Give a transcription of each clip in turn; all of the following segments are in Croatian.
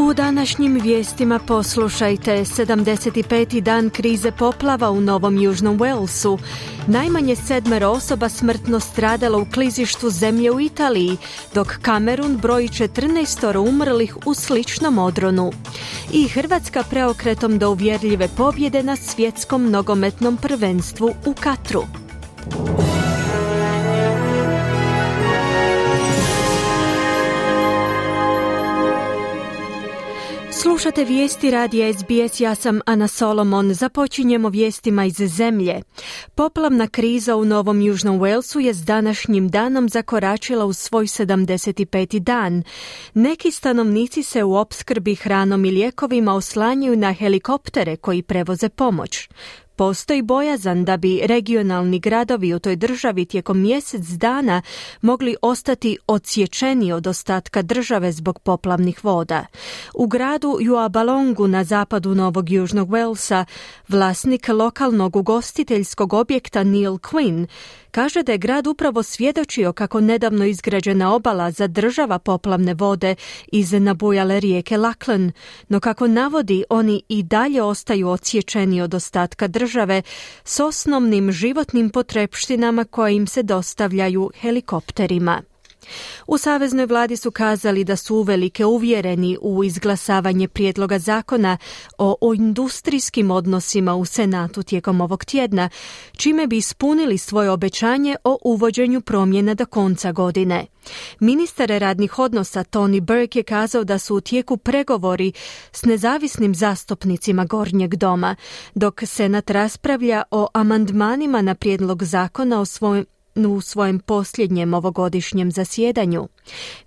U današnjim vijestima poslušajte 75. dan krize poplava u Novom Južnom Walesu. Najmanje sedmero osoba smrtno stradalo u klizištu zemlje u Italiji, dok Kamerun broji 14 umrlih u sličnom odronu. I Hrvatska preokretom do uvjerljive pobjede na svjetskom nogometnom prvenstvu u Katru. Slušate vijesti radija SBS, ja sam Ana Solomon. Započinjemo vijestima iz zemlje. Poplavna kriza u Novom Južnom Walesu je s današnjim danom zakoračila u svoj 75. dan. Neki stanovnici se u opskrbi hranom i lijekovima oslanjaju na helikoptere koji prevoze pomoć. Postoji bojazan da bi regionalni gradovi u toj državi tijekom mjesec dana mogli ostati odsječeni od ostatka države zbog poplavnih voda. U gradu Juabalongu na zapadu Novog Južnog Walesa vlasnik lokalnog ugostiteljskog objekta Neil Quinn kaže da je grad upravo svjedočio kako nedavno izgrađena obala zadržava poplavne vode iz nabujale rijeke Laklen, no kako navodi oni i dalje ostaju odsječeni od ostatka države s osnovnim životnim potrepštinama koje im se dostavljaju helikopterima. U Saveznoj vladi su kazali da su uvelike uvjereni u izglasavanje prijedloga zakona o, industrijskim odnosima u Senatu tijekom ovog tjedna, čime bi ispunili svoje obećanje o uvođenju promjena do konca godine. Ministar radnih odnosa Tony Burke je kazao da su u tijeku pregovori s nezavisnim zastupnicima Gornjeg doma, dok Senat raspravlja o amandmanima na prijedlog zakona o svojem u svojem posljednjem ovogodišnjem zasjedanju.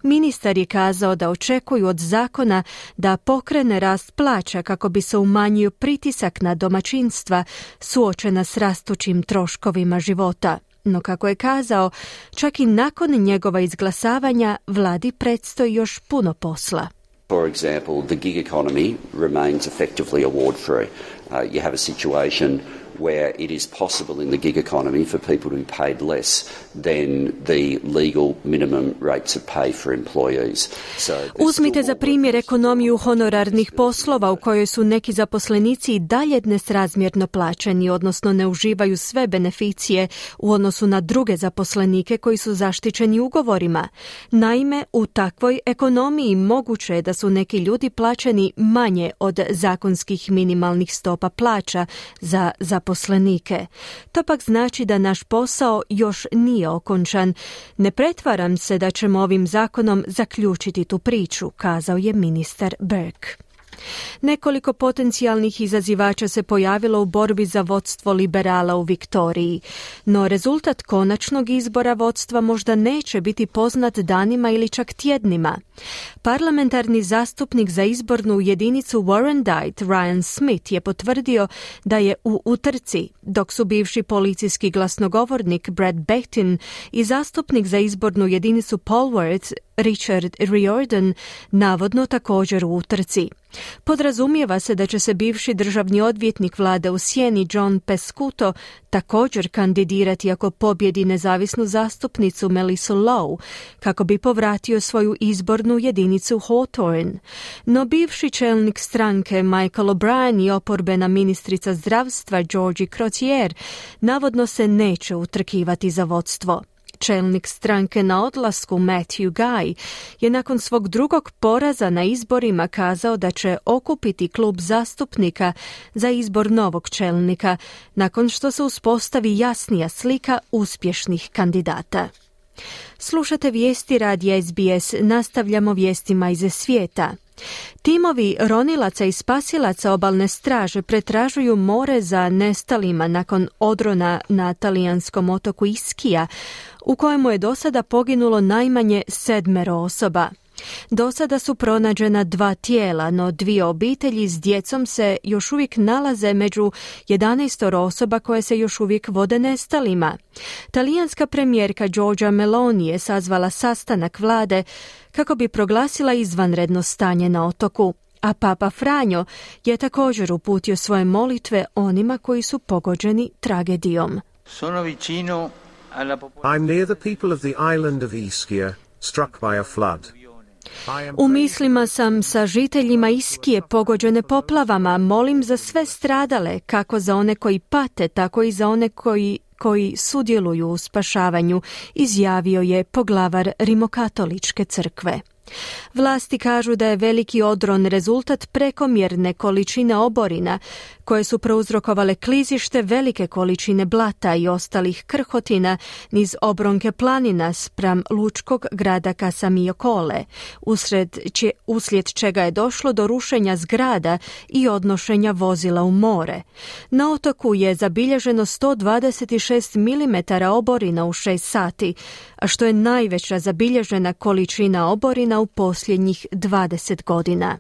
Ministar je kazao da očekuju od zakona da pokrene rast plaća kako bi se umanjio pritisak na domaćinstva suočena s rastućim troškovima života. No kako je kazao, čak i nakon njegova izglasavanja vladi predstoji još puno posla. For example, the gig economy remains effectively award free. Uh, you have a situation where it is possible in the gig economy for people to be paid less than the legal minimum rates of pay for employees. So Uzmite za primjer ekonomiju honorarnih poslova u kojoj su neki zaposlenici i dalje nesrazmjerno plaćeni, odnosno ne uživaju sve beneficije u odnosu na druge zaposlenike koji su zaštićeni ugovorima. Naime, u takvoj ekonomiji moguće je da su neki ljudi plaćeni manje od zakonskih minimalnih stopa plaća za zaposlenike zaposlenike. To pak znači da naš posao još nije okončan. Ne pretvaram se da ćemo ovim zakonom zaključiti tu priču, kazao je ministar Burke. Nekoliko potencijalnih izazivača se pojavilo u borbi za vodstvo liberala u Viktoriji, no rezultat konačnog izbora vodstva možda neće biti poznat danima ili čak tjednima. Parlamentarni zastupnik za izbornu jedinicu Warren-Dight, Ryan Smith, je potvrdio da je u utrci, dok su bivši policijski glasnogovornik Brad Bettin i zastupnik za izbornu jedinicu Polworth Richard Riordan navodno također u utrci. Podrazumijeva se da će se bivši državni odvjetnik vlade u Sjeni John Pescuto također kandidirati ako pobjedi nezavisnu zastupnicu Melissa Lowe kako bi povratio svoju izbornu jedinicu Hawthorne. No bivši čelnik stranke Michael O'Brien i oporbena ministrica zdravstva Georgie Crozier navodno se neće utrkivati za vodstvo. Čelnik stranke na odlasku Matthew Guy je nakon svog drugog poraza na izborima kazao da će okupiti klub zastupnika za izbor novog čelnika nakon što se uspostavi jasnija slika uspješnih kandidata. Slušate vijesti radija SBS, nastavljamo vijestima iz svijeta. Timovi ronilaca i spasilaca obalne straže pretražuju more za nestalima nakon odrona na talijanskom otoku Iskija, u kojemu je do sada poginulo najmanje sedmero osoba. Do sada su pronađena dva tijela, no dvije obitelji s djecom se još uvijek nalaze među 11 osoba koje se još uvijek vode nestalima. Talijanska premijerka Giorgia Meloni je sazvala sastanak vlade kako bi proglasila izvanredno stanje na otoku a Papa Franjo je također uputio svoje molitve onima koji su pogođeni tragedijom. I'm near the people of the island of Ischia, struck by a flood. U mislima sam sa žiteljima Iskije pogođene poplavama, molim za sve stradale, kako za one koji pate, tako i za one koji koji sudjeluju u spašavanju, izjavio je poglavar Rimokatoličke crkve. Vlasti kažu da je veliki odron rezultat prekomjerne količine oborina koje su prouzrokovale klizište velike količine blata i ostalih krhotina niz obronke planina spram lučkog grada Kasamiokole, usred uslijed čega je došlo do rušenja zgrada i odnošenja vozila u more. Na otoku je zabilježeno 126 mm oborina u 6 sati, a što je najveća zabilježena količina oborina u posljednjih 20 godina.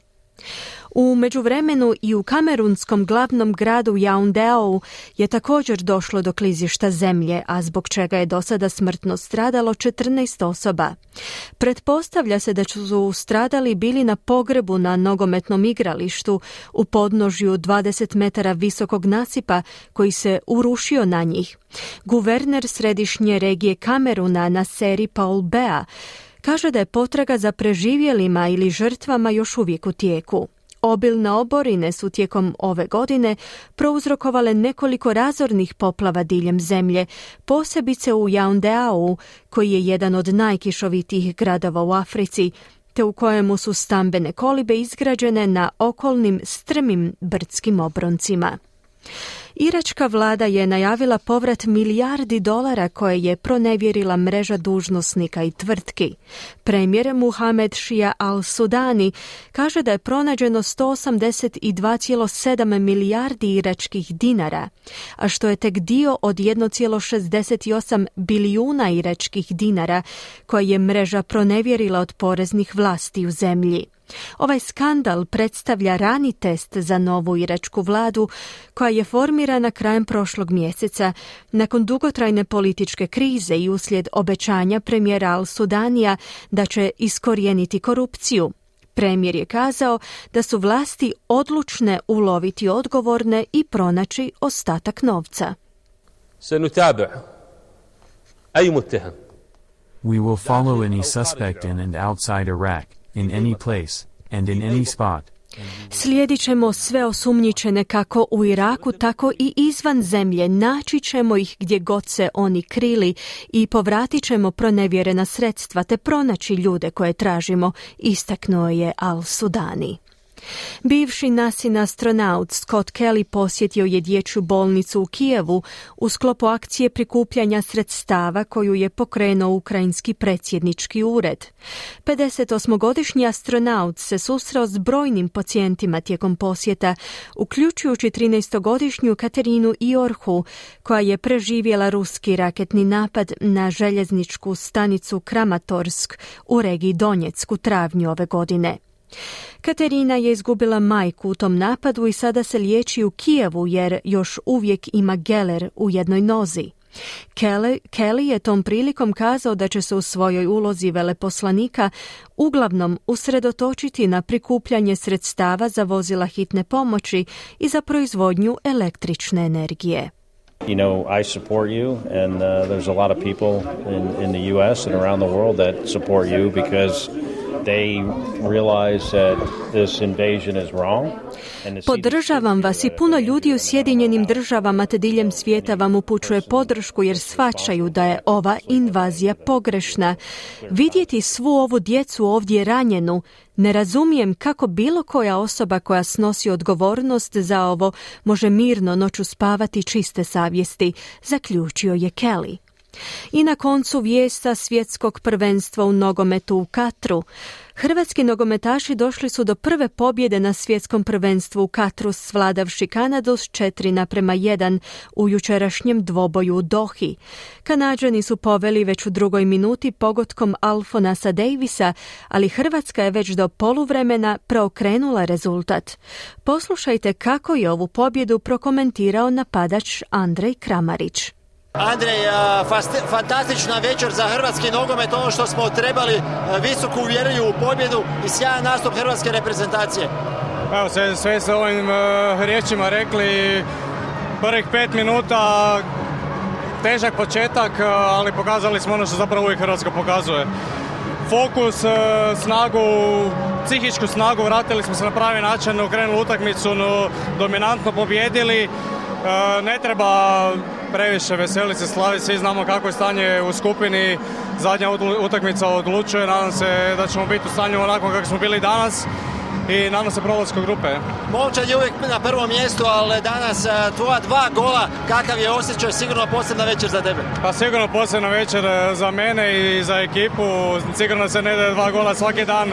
U međuvremenu i u kamerunskom glavnom gradu Yaoundéu je također došlo do klizišta zemlje, a zbog čega je do sada smrtno stradalo 14 osoba. Pretpostavlja se da su stradali bili na pogrebu na nogometnom igralištu u podnožju 20 metara visokog nasipa koji se urušio na njih. Guverner središnje regije Kameruna na seri Paul Bea kaže da je potraga za preživjelima ili žrtvama još uvijek u tijeku. Obilne oborine su tijekom ove godine prouzrokovale nekoliko razornih poplava diljem zemlje, posebice u Yaoundéu, koji je jedan od najkišovitijih gradova u Africi, te u kojemu su stambene kolibe izgrađene na okolnim strmim brdskim obroncima. Iračka vlada je najavila povrat milijardi dolara koje je pronevjerila mreža dužnosnika i tvrtki. Premijer Muhamed Shia al-Sudani kaže da je pronađeno 182,7 milijardi iračkih dinara, a što je tek dio od 1,68 bilijuna iračkih dinara koje je mreža pronevjerila od poreznih vlasti u zemlji. Ovaj skandal predstavlja rani test za novu iračku vladu koja je formirana krajem prošlog mjeseca nakon dugotrajne političke krize i uslijed obećanja premijera Al-Sudanija da će iskorijeniti korupciju. Premijer je kazao da su vlasti odlučne uloviti odgovorne i pronaći ostatak novca. We will follow any suspect in and outside Iraq in any place, and in any spot. Slijedit ćemo sve osumnjičene kako u Iraku, tako i izvan zemlje. Naći ćemo ih gdje god se oni krili i povratit ćemo pronevjerena sredstva te pronaći ljude koje tražimo, istaknuo je Al-Sudani. Bivši nasin astronaut Scott Kelly posjetio je dječju bolnicu u Kijevu u sklopu akcije prikupljanja sredstava koju je pokrenuo ukrajinski predsjednički ured. 58-godišnji astronaut se susreo s brojnim pacijentima tijekom posjeta, uključujući 13-godišnju Katerinu Iorhu, koja je preživjela ruski raketni napad na željezničku stanicu Kramatorsk u regiji Donjeck u travnju ove godine. Katerina je izgubila majku u tom napadu i sada se liječi u Kijevu jer još uvijek ima geler u jednoj nozi. Kelly, Kelly je tom prilikom kazao da će se u svojoj ulozi veleposlanika uglavnom usredotočiti na prikupljanje sredstava za vozila hitne pomoći i za proizvodnju električne energije. You know, I support you, and uh, there's a lot of people in, in the U.S. and around the world that support you because Podržavam vas i puno ljudi u Sjedinjenim državama te diljem svijeta vam upućuje podršku jer shvaćaju da je ova invazija pogrešna. Vidjeti svu ovu djecu ovdje ranjenu, ne razumijem kako bilo koja osoba koja snosi odgovornost za ovo može mirno noću spavati čiste savjesti, zaključio je Kelly. I na koncu vijesta svjetskog prvenstva u nogometu u Katru. Hrvatski nogometaši došli su do prve pobjede na svjetskom prvenstvu u Katru svladavši Kanadu s 4 naprema 1 u jučerašnjem dvoboju u Dohi. Kanađani su poveli već u drugoj minuti pogotkom Alfonasa Davisa, ali Hrvatska je već do poluvremena preokrenula rezultat. Poslušajte kako je ovu pobjedu prokomentirao napadač Andrej Kramarić. Andrej, fantastična večer za hrvatski nogomet, ono što smo trebali, visoku uvjerenju u pobjedu i sjajan nastup hrvatske reprezentacije. Evo, sve, sve ste ovim uh, riječima rekli, prvih pet minuta težak početak, ali pokazali smo ono što zapravo uvijek Hrvatska pokazuje. Fokus, snagu, psihičku snagu, vratili smo se na pravi način, okrenuli utakmicu, no, dominantno pobjedili. Ne treba previše veseli se slavi, svi znamo kako je stanje u skupini, zadnja utakmica odlučuje, nadam se da ćemo biti u stanju onako kako smo bili danas i nadam se prolasku grupe. Momčad je uvijek na prvom mjestu, ali danas e, tvoja dva gola, kakav je osjećaj, sigurno posebna večer za tebe? Pa sigurno posebna večer e, za mene i za ekipu, sigurno se ne daje dva gola svaki dan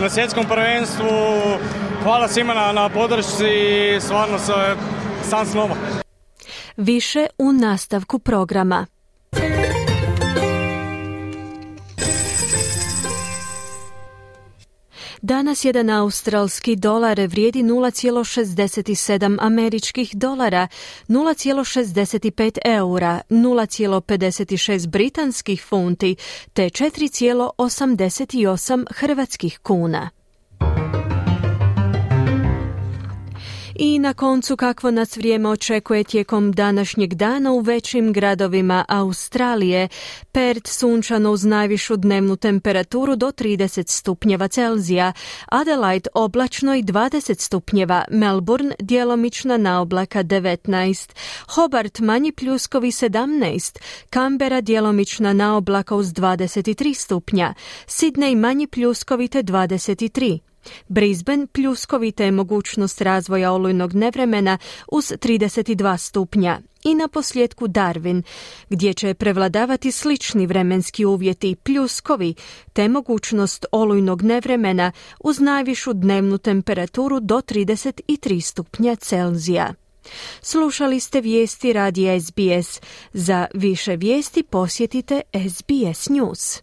na svjetskom prvenstvu. Hvala svima na, na podršci i stvarno se sam snova. Više u nastavku programa. Danas jedan australski dolar vrijedi 0,67 američkih dolara, 0,65 eura, 0,56 britanskih funti te 4,88 hrvatskih kuna. I na koncu kakvo nas vrijeme očekuje tijekom današnjeg dana u većim gradovima Australije. Perth sunčano uz najvišu dnevnu temperaturu do 30 stupnjeva Celzija, Adelaide oblačno i 20 stupnjeva, Melbourne djelomična na oblaka 19, Hobart manji pljuskovi 17, Canberra djelomična na oblaka uz 23 stupnja, Sydney manji pljuskovi te 23. Brisbane pljuskovita je mogućnost razvoja olujnog nevremena uz 32 stupnja i na posljedku Darwin, gdje će prevladavati slični vremenski uvjeti pljuskovi, te mogućnost olujnog nevremena uz najvišu dnevnu temperaturu do 33 stupnja Celzija. Slušali ste vijesti radija SBS. Za više vijesti posjetite SBS News.